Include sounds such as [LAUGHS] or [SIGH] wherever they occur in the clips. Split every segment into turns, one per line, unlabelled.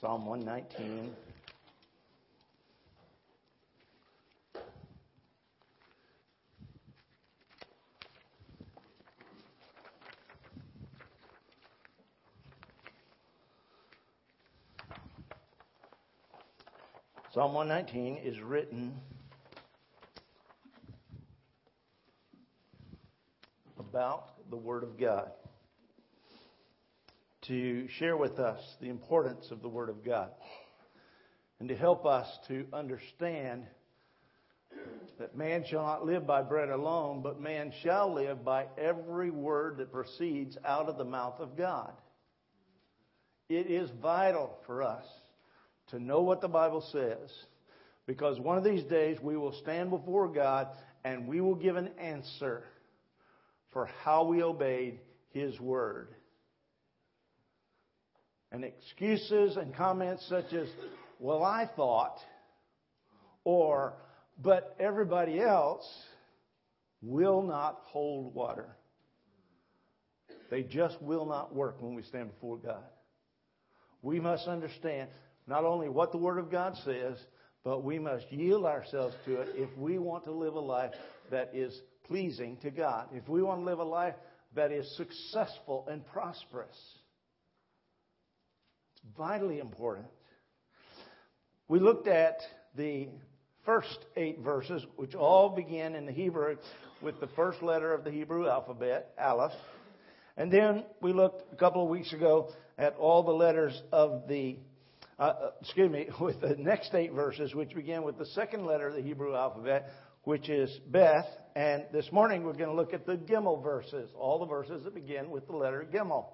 Psalm 119. Psalm 119 is written about the Word of God to share with us the importance of the Word of God and to help us to understand that man shall not live by bread alone, but man shall live by every word that proceeds out of the mouth of God. It is vital for us to know what the Bible says. Because one of these days we will stand before God and we will give an answer for how we obeyed His Word. And excuses and comments such as, well, I thought, or, but everybody else will not hold water. They just will not work when we stand before God. We must understand not only what the Word of God says, but we must yield ourselves to it if we want to live a life that is pleasing to God. If we want to live a life that is successful and prosperous. Vitally important. We looked at the first eight verses, which all begin in the Hebrew with the first letter of the Hebrew alphabet, Aleph. And then we looked a couple of weeks ago at all the letters of the uh, uh, excuse me, [LAUGHS] with the next eight verses, which begin with the second letter of the Hebrew alphabet, which is Beth. And this morning we're going to look at the Gimel verses, all the verses that begin with the letter Gimel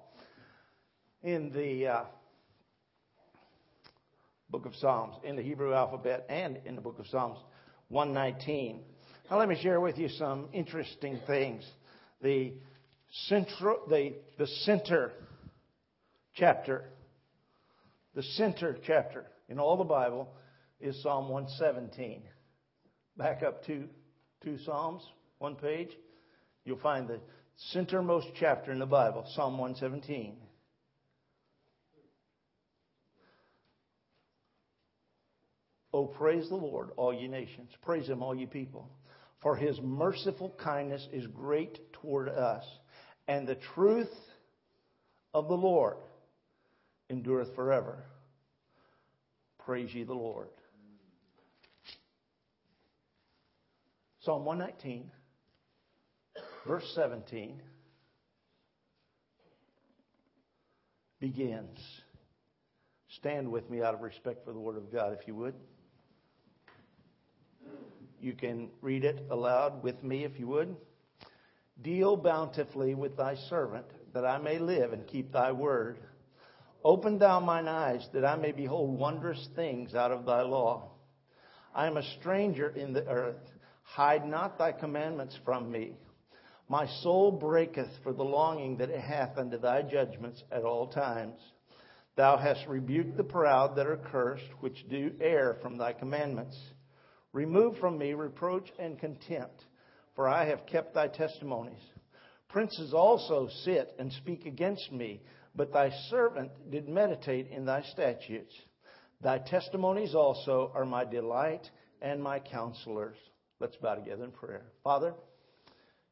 in the uh, book of Psalms, in the Hebrew alphabet, and in the book of Psalms 119. Now let me share with you some interesting things. The central, the, the center chapter the center chapter in all the Bible is Psalm 117. Back up two, two Psalms, one page. You'll find the centermost chapter in the Bible, Psalm 117. Oh, praise the Lord, all ye nations. Praise him, all ye people. For his merciful kindness is great toward us, and the truth of the Lord endureth forever. Praise ye the Lord. Psalm 119, verse 17, begins. Stand with me out of respect for the Word of God, if you would. You can read it aloud with me, if you would. Deal bountifully with thy servant, that I may live and keep thy word. Open thou mine eyes that I may behold wondrous things out of thy law. I am a stranger in the earth. Hide not thy commandments from me. My soul breaketh for the longing that it hath unto thy judgments at all times. Thou hast rebuked the proud that are cursed, which do err from thy commandments. Remove from me reproach and contempt, for I have kept thy testimonies. Princes also sit and speak against me but thy servant did meditate in thy statutes. Thy testimonies also are my delight and my counselors. Let's bow together in prayer. Father,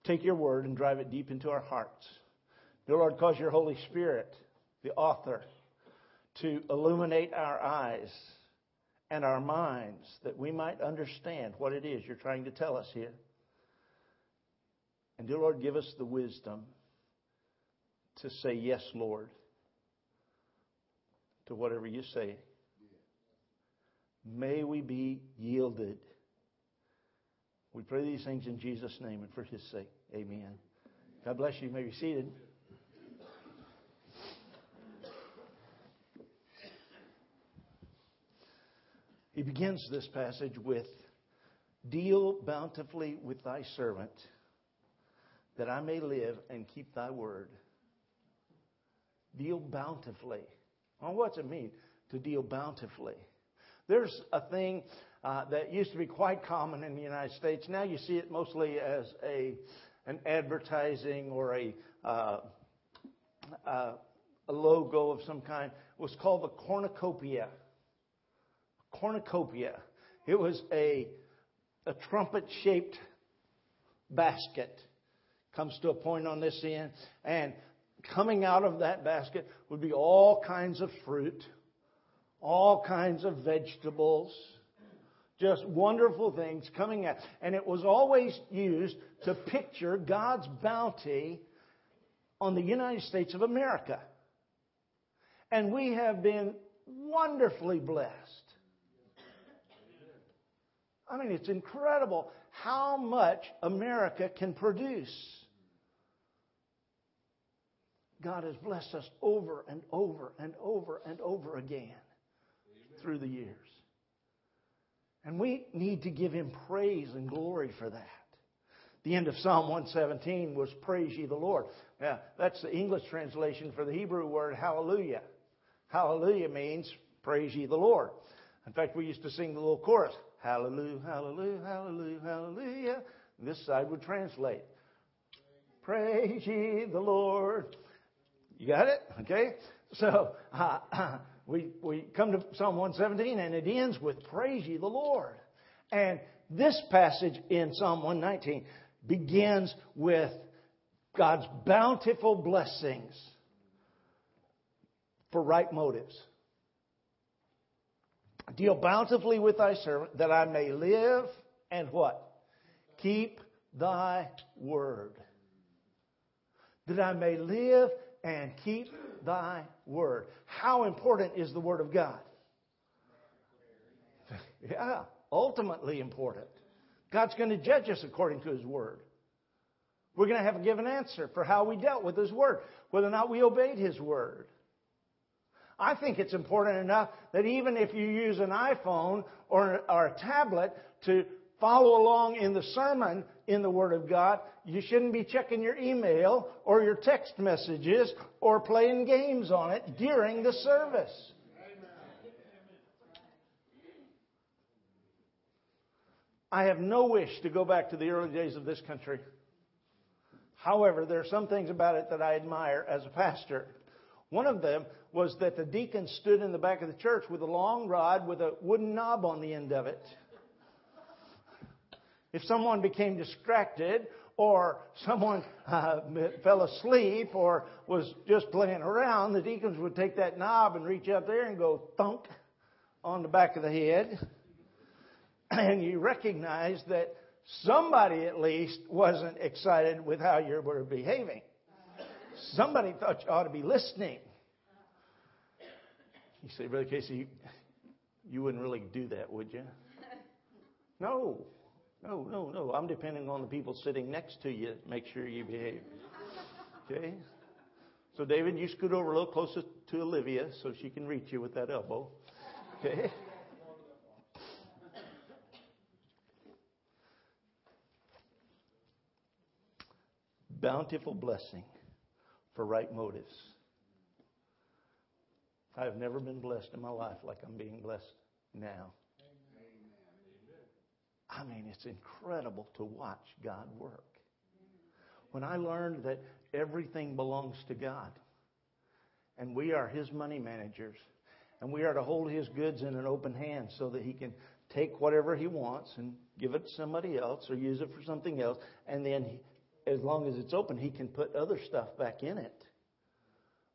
take your word and drive it deep into our hearts. Dear Lord, cause your Holy Spirit, the author, to illuminate our eyes and our minds that we might understand what it is you're trying to tell us here. And dear Lord, give us the wisdom to say, Yes, Lord, to whatever you say. May we be yielded. We pray these things in Jesus' name and for his sake. Amen. God bless you. you may be seated. He begins this passage with Deal bountifully with thy servant, that I may live and keep thy word deal bountifully. Well, what's it mean to deal bountifully? There's a thing uh, that used to be quite common in the United States. Now you see it mostly as a an advertising or a uh, uh, a logo of some kind. It was called the cornucopia. Cornucopia. It was a, a trumpet shaped basket. Comes to a point on this end. And coming out of that basket would be all kinds of fruit, all kinds of vegetables, just wonderful things coming out. And it was always used to picture God's bounty on the United States of America. And we have been wonderfully blessed. I mean, it's incredible how much America can produce. God has blessed us over and over and over and over again through the years. And we need to give Him praise and glory for that. The end of Psalm 117 was Praise ye the Lord. Now, that's the English translation for the Hebrew word hallelujah. Hallelujah means praise ye the Lord. In fact, we used to sing the little chorus Hallelujah, hallelujah, hallelujah, hallelujah. this side would translate Praise ye the Lord. You got it? Okay? So, [LAUGHS] uh, [CLEARS THROAT] we, we come to Psalm 117 and it ends with Praise ye the Lord. And this passage in Psalm 119 begins with God's bountiful blessings for right motives. Deal bountifully with thy servant that I may live and what? Keep thy word. That I may live and keep thy word. How important is the word of God? [LAUGHS] yeah, ultimately important. God's going to judge us according to his word. We're going to have a given answer for how we dealt with his word, whether or not we obeyed his word. I think it's important enough that even if you use an iPhone or, or a tablet to follow along in the sermon in the Word of God, you shouldn't be checking your email or your text messages or playing games on it during the service. I have no wish to go back to the early days of this country. However, there are some things about it that I admire as a pastor. One of them was that the deacon stood in the back of the church with a long rod with a wooden knob on the end of it. If someone became distracted or someone [LAUGHS] uh, fell asleep or was just playing around, the deacons would take that knob and reach up there and go thunk on the back of the head. [CLEARS THROAT] And you recognize that somebody at least wasn't excited with how you were behaving. Somebody thought you ought to be listening. You say, Brother Casey, you wouldn't really do that, would you? [LAUGHS] No. No, no, no. I'm depending on the people sitting next to you to make sure you behave. Okay? So, David, you scoot over a little closer to Olivia so she can reach you with that elbow. Okay? Bountiful blessing for right motives. I have never been blessed in my life like I'm being blessed now. I mean, it's incredible to watch God work. When I learned that everything belongs to God and we are His money managers and we are to hold His goods in an open hand so that He can take whatever He wants and give it to somebody else or use it for something else and then he, as long as it's open, He can put other stuff back in it.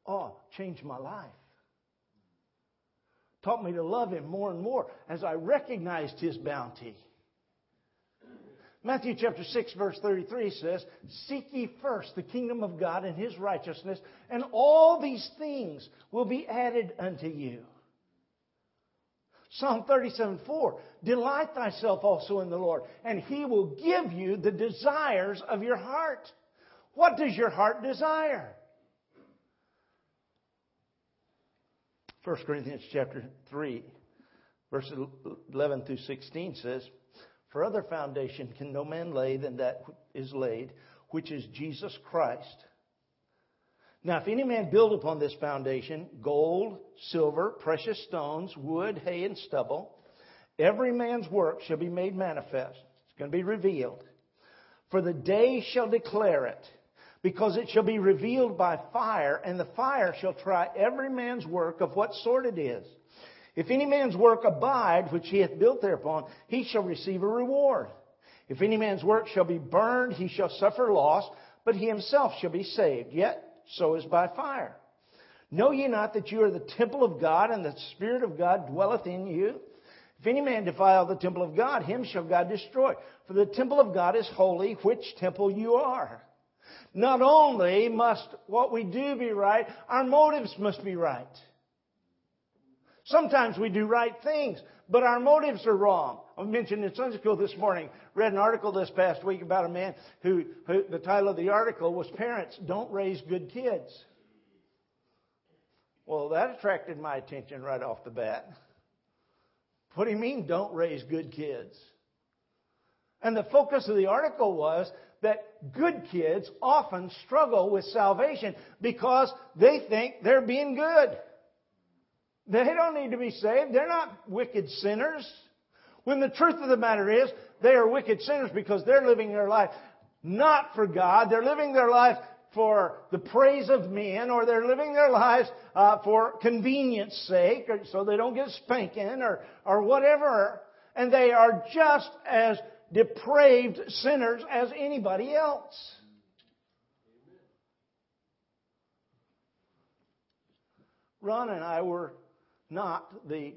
Oh, changed my life taught me to love him more and more as I recognized his bounty. Matthew chapter 6 verse 33 says, Seek ye first the kingdom of God and his righteousness, and all these things will be added unto you. Psalm 37 4, Delight thyself also in the Lord, and he will give you the desires of your heart. What does your heart desire? 1 Corinthians chapter 3, verses 11 through 16 says, For other foundation can no man lay than that is laid, which is Jesus Christ. Now, if any man build upon this foundation gold, silver, precious stones, wood, hay, and stubble, every man's work shall be made manifest. It's going to be revealed. For the day shall declare it, because it shall be revealed by fire, and the fire shall try every man's work of what sort it is. If any man's work abide, which he hath built thereupon, he shall receive a reward. If any man's work shall be burned, he shall suffer loss, but he himself shall be saved, yet so is by fire. Know ye not that you are the temple of God, and the Spirit of God dwelleth in you? If any man defile the temple of God, him shall God destroy. For the temple of God is holy, which temple you are. Not only must what we do be right, our motives must be right. Sometimes we do right things, but our motives are wrong. I mentioned in Sunday school this morning, read an article this past week about a man who, who the title of the article was Parents Don't Raise Good Kids. Well, that attracted my attention right off the bat. What do you mean, don't raise good kids? And the focus of the article was that good kids often struggle with salvation because they think they're being good. They don't need to be saved. They're not wicked sinners. When the truth of the matter is, they are wicked sinners because they're living their life not for God. They're living their life for the praise of men, or they're living their lives uh, for convenience sake, or so they don't get spanking, or or whatever. And they are just as depraved sinners as anybody else. Ron and I were not the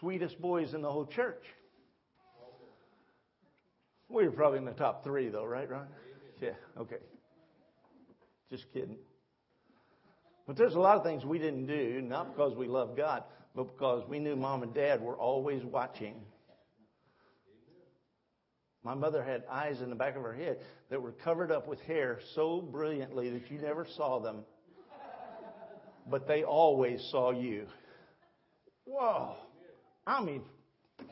sweetest boys in the whole church. We were probably in the top three, though, right, Ron? Yeah, okay. Just kidding. But there's a lot of things we didn't do, not because we love God, but because we knew mom and dad were always watching. My mother had eyes in the back of her head that were covered up with hair so brilliantly that you never saw them. But they always saw you. Whoa. I mean,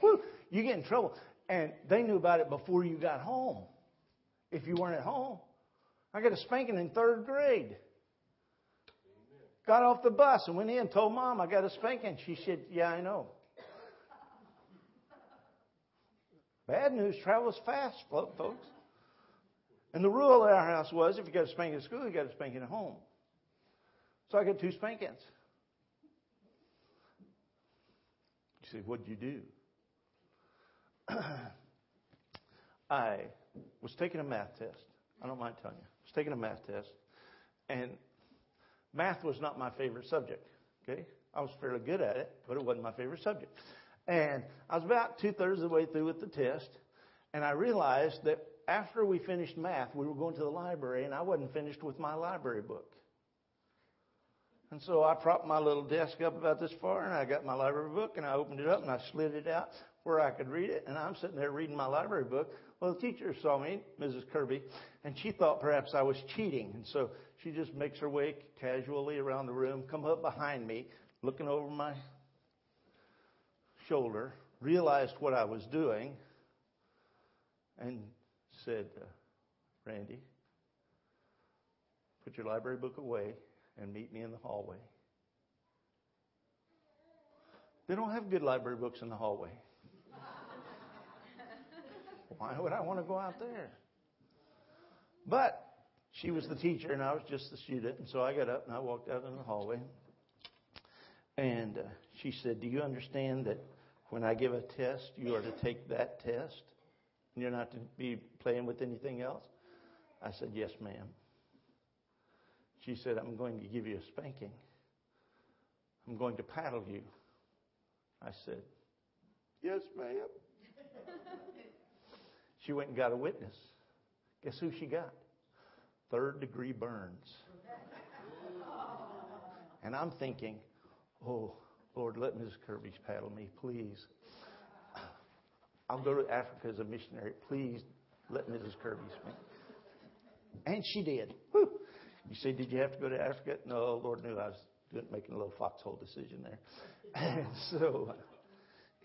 whew, you get in trouble. And they knew about it before you got home. If you weren't at home. I got a spanking in third grade. Got off the bus and went in told mom I got a spanking. She said, Yeah, I know. Bad news travels fast, folks. And the rule at our house was if you got a spanking at school, you got a spanking at home. So I got two spankings. You say, What'd you do? [CLEARS THROAT] I was taking a math test. I don't mind telling you. I was taking a math test, and math was not my favorite subject. Okay, I was fairly good at it, but it wasn't my favorite subject. And I was about two thirds of the way through with the test, and I realized that after we finished math, we were going to the library, and I wasn't finished with my library book. And so I propped my little desk up about this far, and I got my library book, and I opened it up, and I slid it out where I could read it. And I'm sitting there reading my library book. Well, the teacher saw me, Mrs. Kirby, and she thought perhaps I was cheating. And so she just makes her way casually around the room, come up behind me, looking over my shoulder, realized what I was doing, and said, uh, Randy, put your library book away and meet me in the hallway. They don't have good library books in the hallway. [LAUGHS] Why would I want to go out there? But she was the teacher and I was just the student, and so I got up and I walked out in the hallway. And uh, she said, Do you understand that when I give a test, you are to take that test? And you're not to be playing with anything else? I said, Yes, ma'am. She said, I'm going to give you a spanking. I'm going to paddle you. I said, Yes, ma'am. [LAUGHS] she went and got a witness. Guess who she got? Third degree burns. [LAUGHS] And I'm thinking, oh, Lord, let Mrs. Kirby paddle me, please. I'll go to Africa as a missionary. Please let Mrs. Kirby spank. And she did. Whew. You say, did you have to go to Africa? No, Lord knew I was making a little foxhole decision there. And [LAUGHS] so,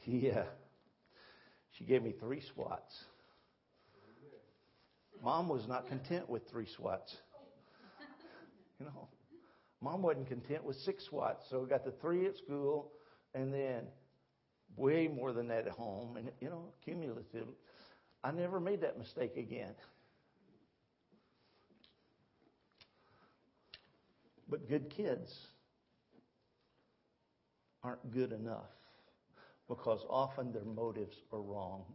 yeah, uh, she gave me three swats. Mom was not content with three swats. [LAUGHS] You know, mom wasn't content with six swats, so we got the three at school, and then way more than that at home, and you know, cumulative. I never made that mistake again. But good kids aren't good enough because often their motives are wrong.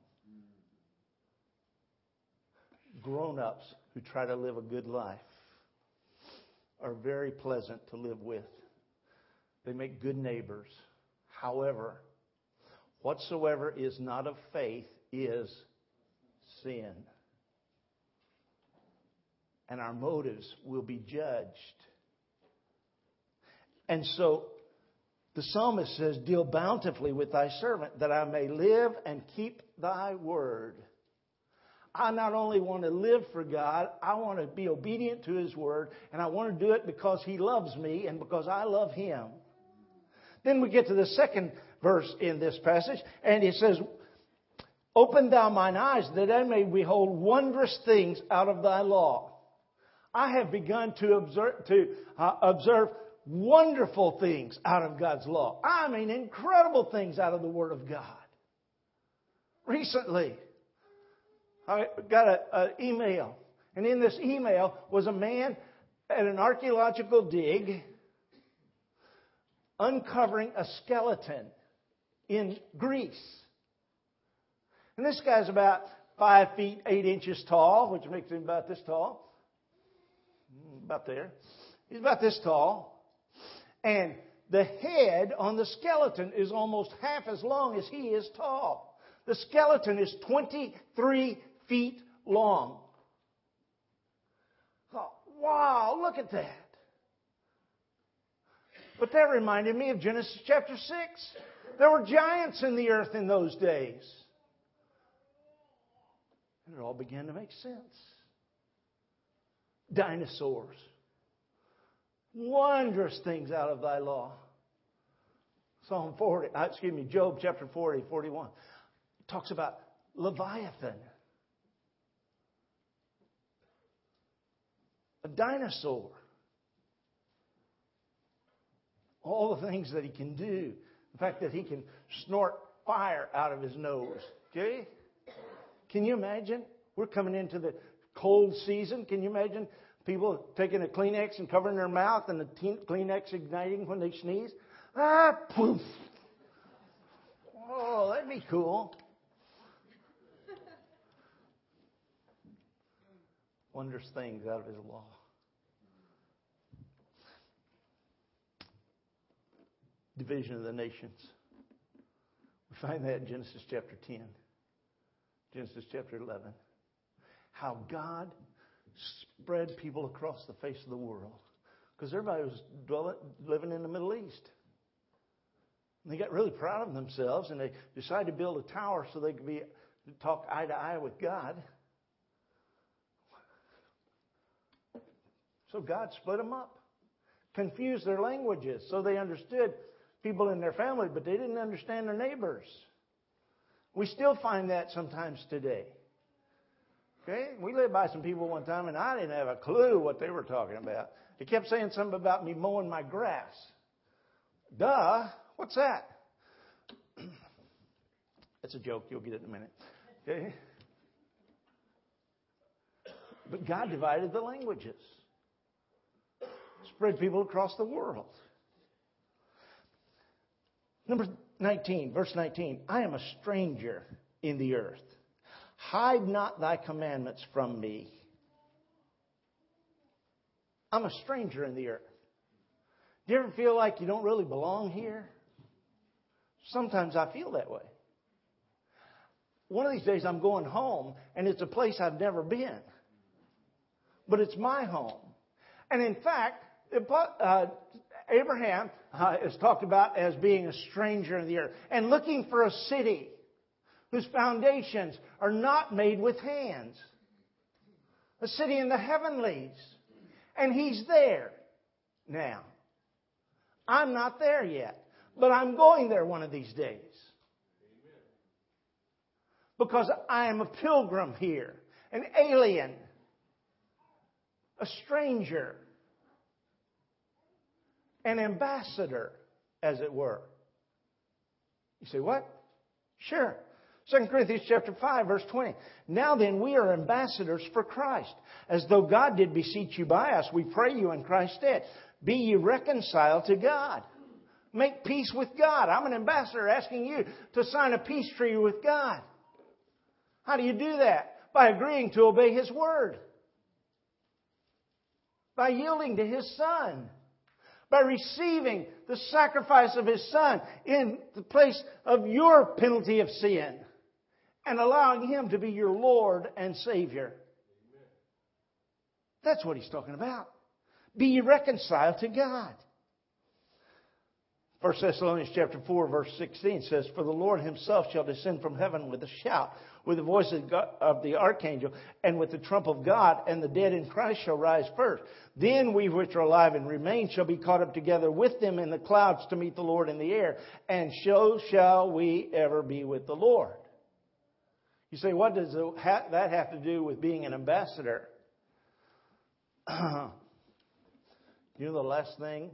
Grown ups who try to live a good life are very pleasant to live with. They make good neighbors. However, whatsoever is not of faith is sin. And our motives will be judged. And so the psalmist says, Deal bountifully with thy servant, that I may live and keep thy word. I not only want to live for God, I want to be obedient to His Word, and I want to do it because He loves me and because I love Him. Then we get to the second verse in this passage, and it says, Open thou mine eyes that I may behold wondrous things out of thy law. I have begun to observe, to, uh, observe wonderful things out of God's law. I mean, incredible things out of the Word of God. Recently, I got an email. And in this email was a man at an archaeological dig uncovering a skeleton in Greece. And this guy's about five feet eight inches tall, which makes him about this tall. Hmm, about there. He's about this tall. And the head on the skeleton is almost half as long as he is tall. The skeleton is 23 feet long. Oh, wow, look at that. But that reminded me of Genesis chapter 6. There were giants in the earth in those days. And it all began to make sense. Dinosaurs. Wondrous things out of thy law. Psalm 40, uh, excuse me, Job chapter 40, 41 talks about Leviathan. a dinosaur. All the things that he can do. The fact that he can snort fire out of his nose. Okay? Can you imagine? We're coming into the cold season. Can you imagine people taking a Kleenex and covering their mouth and the Kleenex igniting when they sneeze? Ah, poof. Oh, that'd be cool. [LAUGHS] Wondrous things out of his law. division of the nations. We find that in Genesis chapter 10, Genesis chapter 11. How God spread people across the face of the world. Because everybody was dwelling, living in the Middle East. And they got really proud of themselves and they decided to build a tower so they could be talk eye to eye with God. So God split them up, confused their languages so they understood people in their family, but they didn't understand their neighbors. We still find that sometimes today. Okay? We lived by some people one time, and I didn't have a clue what they were talking about. They kept saying something about me mowing my grass. Duh. What's that? [CLEARS THROAT] That's a joke. You'll get it in a minute. Okay? But God divided the languages, spread people across the world. Number 19, verse 19. I am a stranger in the earth. Hide not thy commandments from me. I'm a stranger in the earth. Do you ever feel like you don't really belong here? Sometimes I feel that way. One of these days I'm going home, and it's a place I've never been. But it's my home. And in fact, uh, Abraham uh, is talked about as being a stranger in the earth and looking for a city whose foundations are not made with hands. A city in the heavenlies. And he's there now. I'm not there yet, but I'm going there one of these days. Because I am a pilgrim here, an alien, a stranger an ambassador, as it were. You say, what? Sure. 2 Corinthians chapter 5 verse 20. Now then we are ambassadors for Christ, as though God did beseech you by us. We pray you in Christ's stead. Be ye reconciled to God. Make peace with God. I'm an ambassador asking you to sign a peace treaty with God. How do you do that? By agreeing to obey His word. By yielding to His Son. By receiving the sacrifice of His Son in the place of your penalty of sin. And allowing Him to be your Lord and Savior. That's what He's talking about. Be reconciled to God. 1 Thessalonians chapter 4 verse 16 says, For the Lord himself shall descend from heaven with a shout, with the voice of the archangel, and with the trump of God, and the dead in Christ shall rise first. Then we which are alive and remain shall be caught up together with them in the clouds to meet the Lord in the air, and so shall we ever be with the Lord. You say, what does that have to do with being an ambassador? [CLEARS THROAT] you know the last thing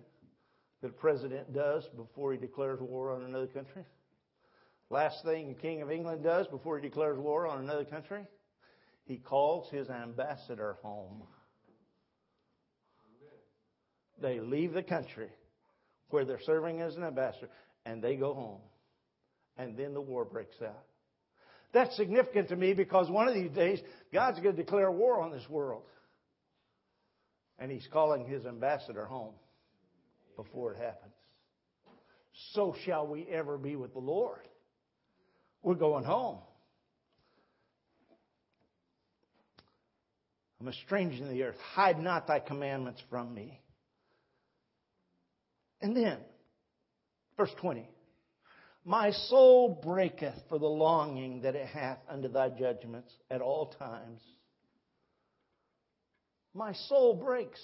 that a president does before he declares war on another country? Last thing the King of England does before he declares war on another country? He calls his ambassador home. They leave the country where they're serving as an ambassador and they go home. And then the war breaks out. That's significant to me because one of these days God's going to declare war on this world. And he's calling his ambassador home before it happens. So shall we ever be with the Lord. We're going home. I'm a stranger in the earth. Hide not thy commandments from me. And then, verse 20. My soul breaketh for the longing that it hath unto thy judgments at all times. My soul breaks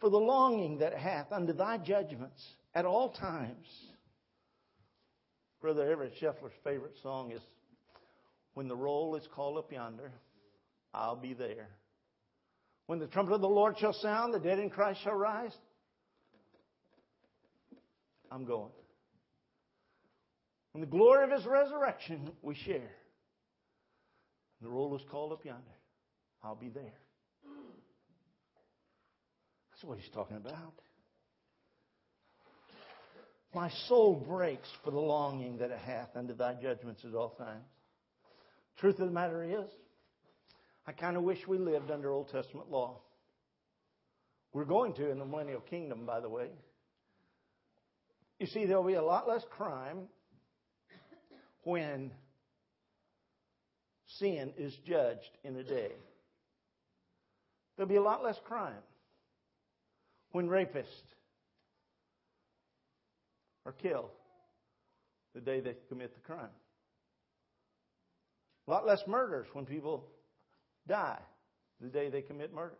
for the longing that it hath unto thy judgments at all times. Brother Everett Scheffler's favorite song is When the roll is called up yonder, I'll be there. When the trumpet of the Lord shall sound, the dead in Christ shall rise. I'm going. When the glory of his resurrection we share, the roll is called up yonder, I'll be there. That's what he's talking about. My soul breaks for the longing that it hath unto thy judgments at all times. Truth of the matter is, I kind of wish we lived under Old Testament law. We're going to in the millennial kingdom, by the way. You see, there'll be a lot less crime when sin is judged in a day. There'll be a lot less crime when rapists are killed the day they commit the crime. A lot less murders when people die the day they commit murder.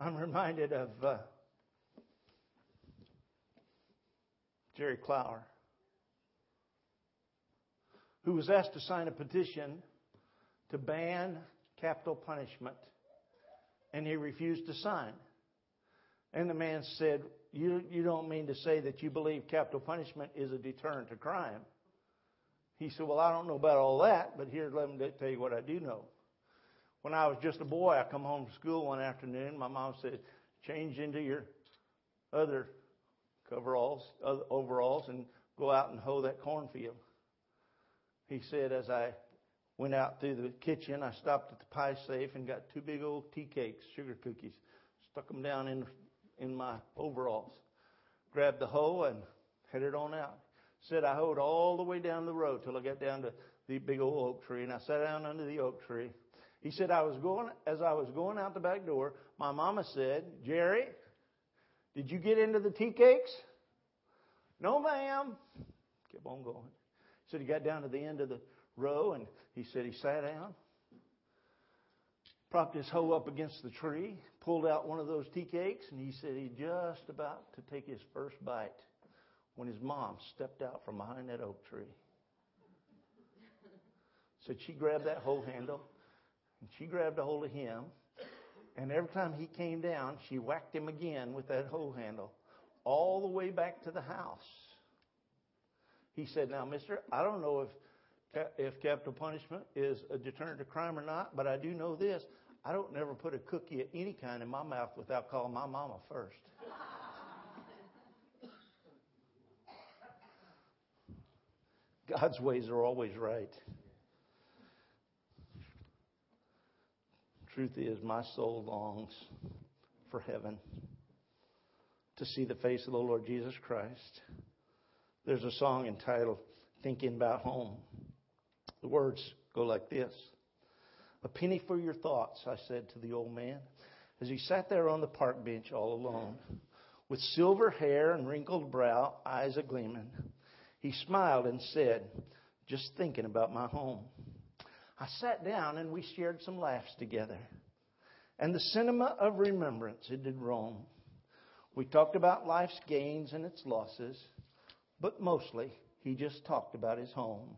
I'm reminded of uh, Jerry Clower, who was asked to sign a petition to ban capital punishment, and he refused to sign. And the man said, you, you don't mean to say that you believe capital punishment is a deterrent to crime. He said, Well, I don't know about all that, but here, let me tell you what I do know. When I was just a boy, I come home from school one afternoon. My mom said, Change into your other coveralls, overalls, and go out and hoe that cornfield. He said, As I went out through the kitchen, I stopped at the pie safe and got two big old tea cakes, sugar cookies, stuck them down in in my overalls. Grabbed the hoe and headed on out. Said I hoed all the way down the road till I got down to the big old oak tree, and I sat down under the oak tree. He said I was going as I was going out the back door. My mama said, "Jerry, did you get into the tea cakes?" "No, ma'am." Kept on going. Said he got down to the end of the row, and he said he sat down, propped his hoe up against the tree, pulled out one of those tea cakes, and he said he just about to take his first bite when his mom stepped out from behind that oak tree. Said she grabbed that hoe handle, and she grabbed a hold of him, and every time he came down, she whacked him again with that hoe handle, all the way back to the house. He said, "Now, Mister, I don't know if if capital punishment is a deterrent to crime or not, but I do know this: I don't never put a cookie of any kind in my mouth without calling my mama first. God's ways are always right. Truth is, my soul longs for heaven to see the face of the Lord Jesus Christ. There's a song entitled Thinking About Home. The words go like this A penny for your thoughts, I said to the old man, as he sat there on the park bench all alone, with silver hair and wrinkled brow, eyes a gleaming. He smiled and said, Just thinking about my home. I sat down and we shared some laughs together. And the cinema of remembrance it did roam. We talked about life's gains and its losses, but mostly he just talked about his home.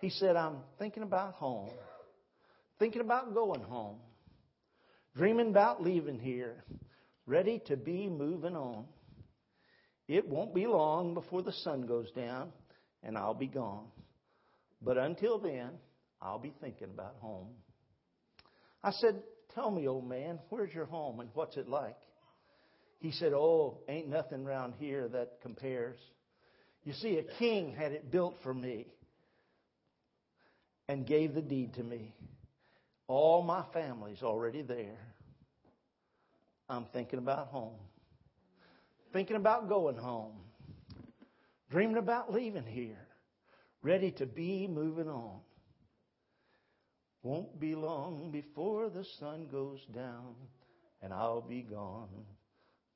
He said, I'm thinking about home, thinking about going home, dreaming about leaving here, ready to be moving on. It won't be long before the sun goes down and I'll be gone. But until then, I'll be thinking about home. I said, Tell me, old man, where's your home and what's it like? He said, Oh, ain't nothing around here that compares. You see, a king had it built for me and gave the deed to me. All my family's already there. I'm thinking about home, thinking about going home, dreaming about leaving here, ready to be moving on. Won't be long before the sun goes down and I'll be gone.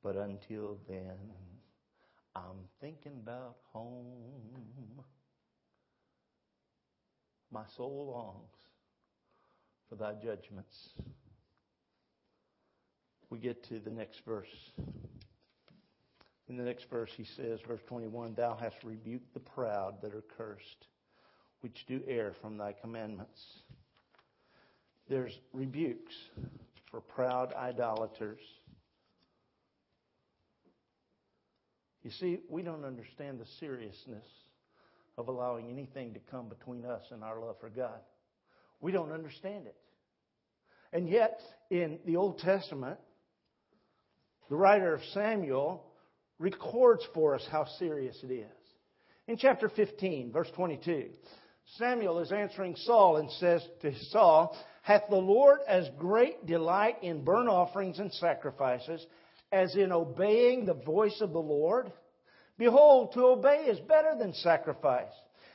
But until then, I'm thinking about home. My soul longs for thy judgments. We get to the next verse. In the next verse, he says, verse 21, Thou hast rebuked the proud that are cursed, which do err from thy commandments. There's rebukes for proud idolaters. You see, we don't understand the seriousness of allowing anything to come between us and our love for God. We don't understand it. And yet, in the Old Testament, the writer of Samuel records for us how serious it is. In chapter 15, verse 22, Samuel is answering Saul and says to Saul, Hath the Lord as great delight in burnt offerings and sacrifices as in obeying the voice of the Lord? Behold, to obey is better than sacrifice,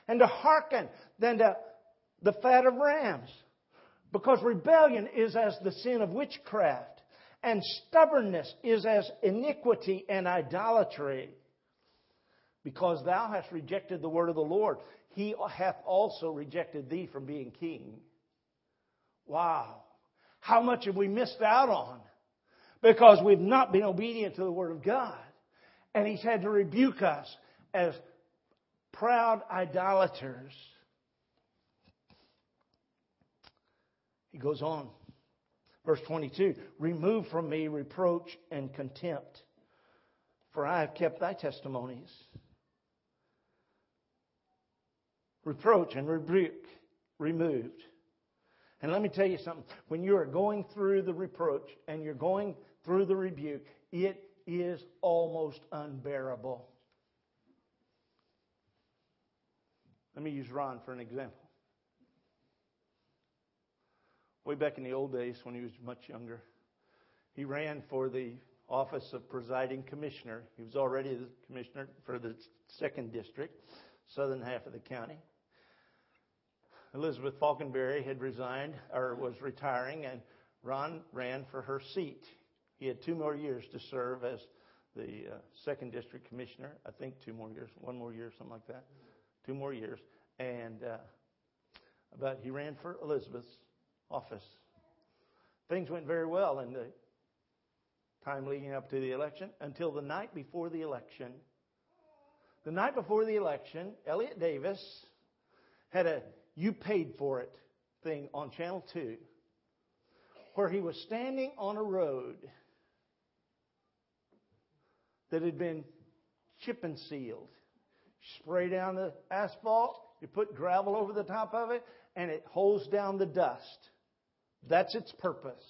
and to hearken than to the fat of rams. Because rebellion is as the sin of witchcraft, and stubbornness is as iniquity and idolatry. Because thou hast rejected the word of the Lord, he hath also rejected thee from being king. Wow. How much have we missed out on? Because we've not been obedient to the Word of God. And He's had to rebuke us as proud idolaters. He goes on. Verse 22 Remove from me reproach and contempt, for I have kept thy testimonies. Reproach and rebuke removed. And let me tell you something. When you are going through the reproach and you're going through the rebuke, it is almost unbearable. Let me use Ron for an example. Way back in the old days when he was much younger, he ran for the office of presiding commissioner. He was already the commissioner for the second district, southern half of the county. Elizabeth Falconberry had resigned or was retiring, and Ron ran for her seat. He had two more years to serve as the uh, second district commissioner. I think two more years, one more year, something like that. Two more years, and uh, but he ran for Elizabeth's office. Things went very well in the time leading up to the election until the night before the election. The night before the election, Elliot Davis had a you paid for it thing on Channel 2 where he was standing on a road that had been chip and sealed. spray down the asphalt, you put gravel over the top of it, and it holds down the dust That's its purpose.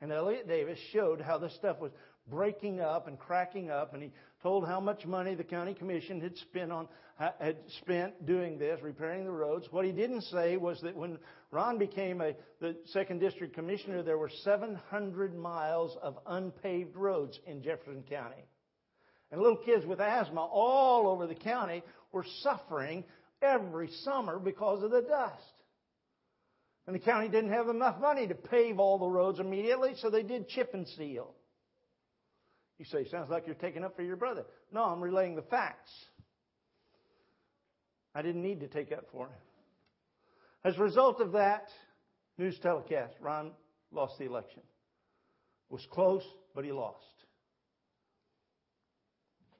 And Elliot Davis showed how this stuff was breaking up and cracking up, and he told how much money the county commission had spent on had spent doing this, repairing the roads. What he didn't say was that when Ron became a, the second district commissioner, there were 700 miles of unpaved roads in Jefferson County, and little kids with asthma all over the county were suffering every summer because of the dust. And the county didn't have enough money to pave all the roads immediately, so they did chip and seal. You say, sounds like you're taking up for your brother. No, I'm relaying the facts. I didn't need to take up for him. As a result of that news telecast, Ron lost the election. Was close, but he lost.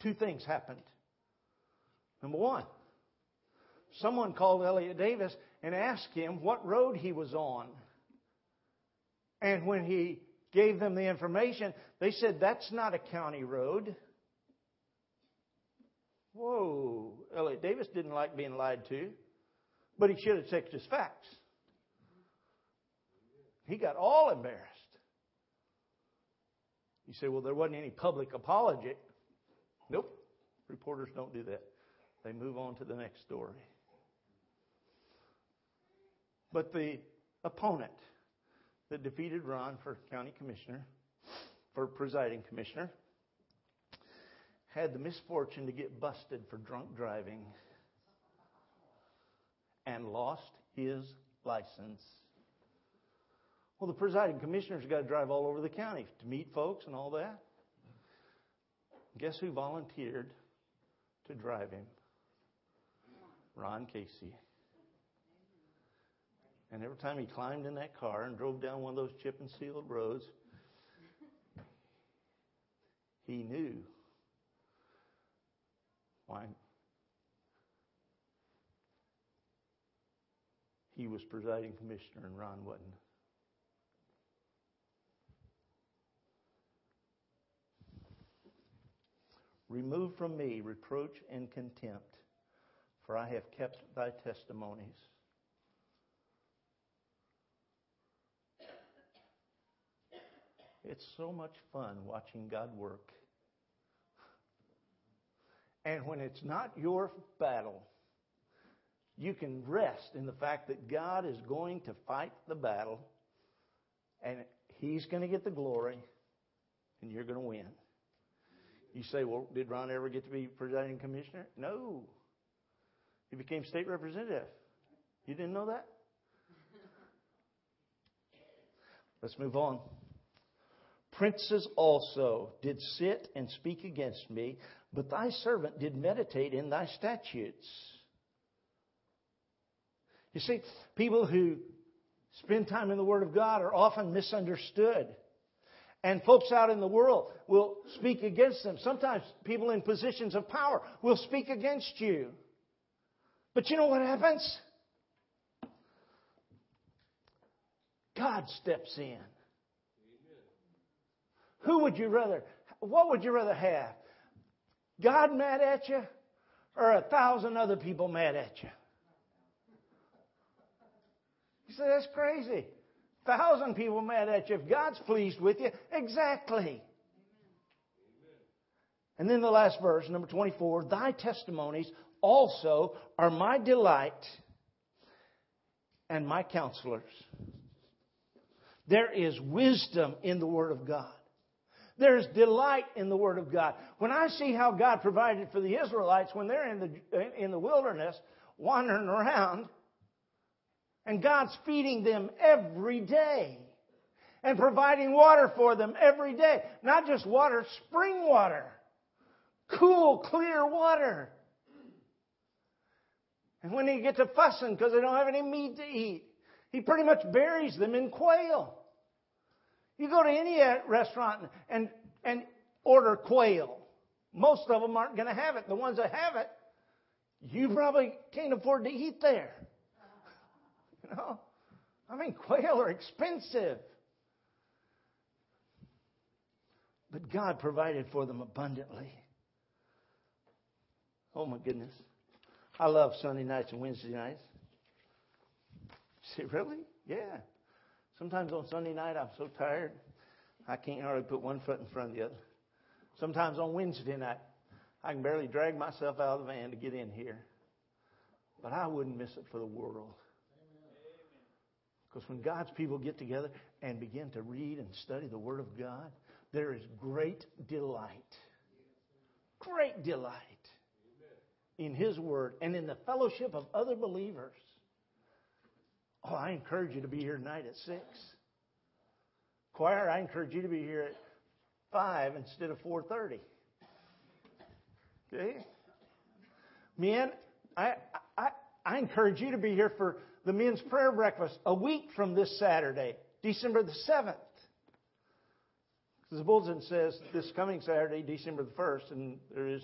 Two things happened. Number one, someone called Elliot Davis and asked him what road he was on. And when he gave them the information, they said, That's not a county road. Whoa. Elliot Davis didn't like being lied to, but he should have checked his facts. He got all embarrassed. You say, Well, there wasn't any public apology. Nope. Reporters don't do that. They move on to the next story. But the opponent that defeated Ron for county commissioner, for presiding commissioner, had the misfortune to get busted for drunk driving and lost his license. Well, the presiding commissioner's got to drive all over the county to meet folks and all that. Guess who volunteered to drive him? Ron Casey. And every time he climbed in that car and drove down one of those chip and sealed roads, he knew why he was presiding commissioner and Ron wasn't. Remove from me reproach and contempt, for I have kept thy testimonies. It's so much fun watching God work. And when it's not your battle, you can rest in the fact that God is going to fight the battle and He's going to get the glory and you're going to win. You say, well, did Ron ever get to be presiding commissioner? No. He became state representative. You didn't know that? Let's move on. Princes also did sit and speak against me, but thy servant did meditate in thy statutes. You see, people who spend time in the Word of God are often misunderstood. And folks out in the world will speak against them. Sometimes people in positions of power will speak against you. But you know what happens? God steps in. Who would you rather, what would you rather have? God mad at you or a thousand other people mad at you? You say, that's crazy. A Thousand people mad at you. If God's pleased with you, exactly. And then the last verse, number 24, thy testimonies also are my delight and my counselors. There is wisdom in the Word of God. There's delight in the Word of God. When I see how God provided for the Israelites when they're in the, in the wilderness, wandering around, and God's feeding them every day and providing water for them every day. Not just water, spring water. Cool, clear water. And when they get to fussing because they don't have any meat to eat, he pretty much buries them in quail. You go to any uh, restaurant and, and order quail. Most of them aren't going to have it. The ones that have it, you probably can't afford to eat there. [LAUGHS] You know? I mean, quail are expensive. But God provided for them abundantly. Oh my goodness. I love Sunday nights and Wednesday nights. Say, really? Yeah. Sometimes on Sunday night, I'm so tired, I can't hardly put one foot in front of the other. Sometimes on Wednesday night, I can barely drag myself out of the van to get in here. But I wouldn't miss it for the world. Because when God's people get together and begin to read and study the Word of God, there is great delight. Great delight in His Word and in the fellowship of other believers. Oh, I encourage you to be here tonight at 6. Choir, I encourage you to be here at 5 instead of 4.30. Okay? Men, I, I, I encourage you to be here for the men's prayer breakfast a week from this Saturday, December the 7th. Because the bulletin says this coming Saturday, December the 1st, and there is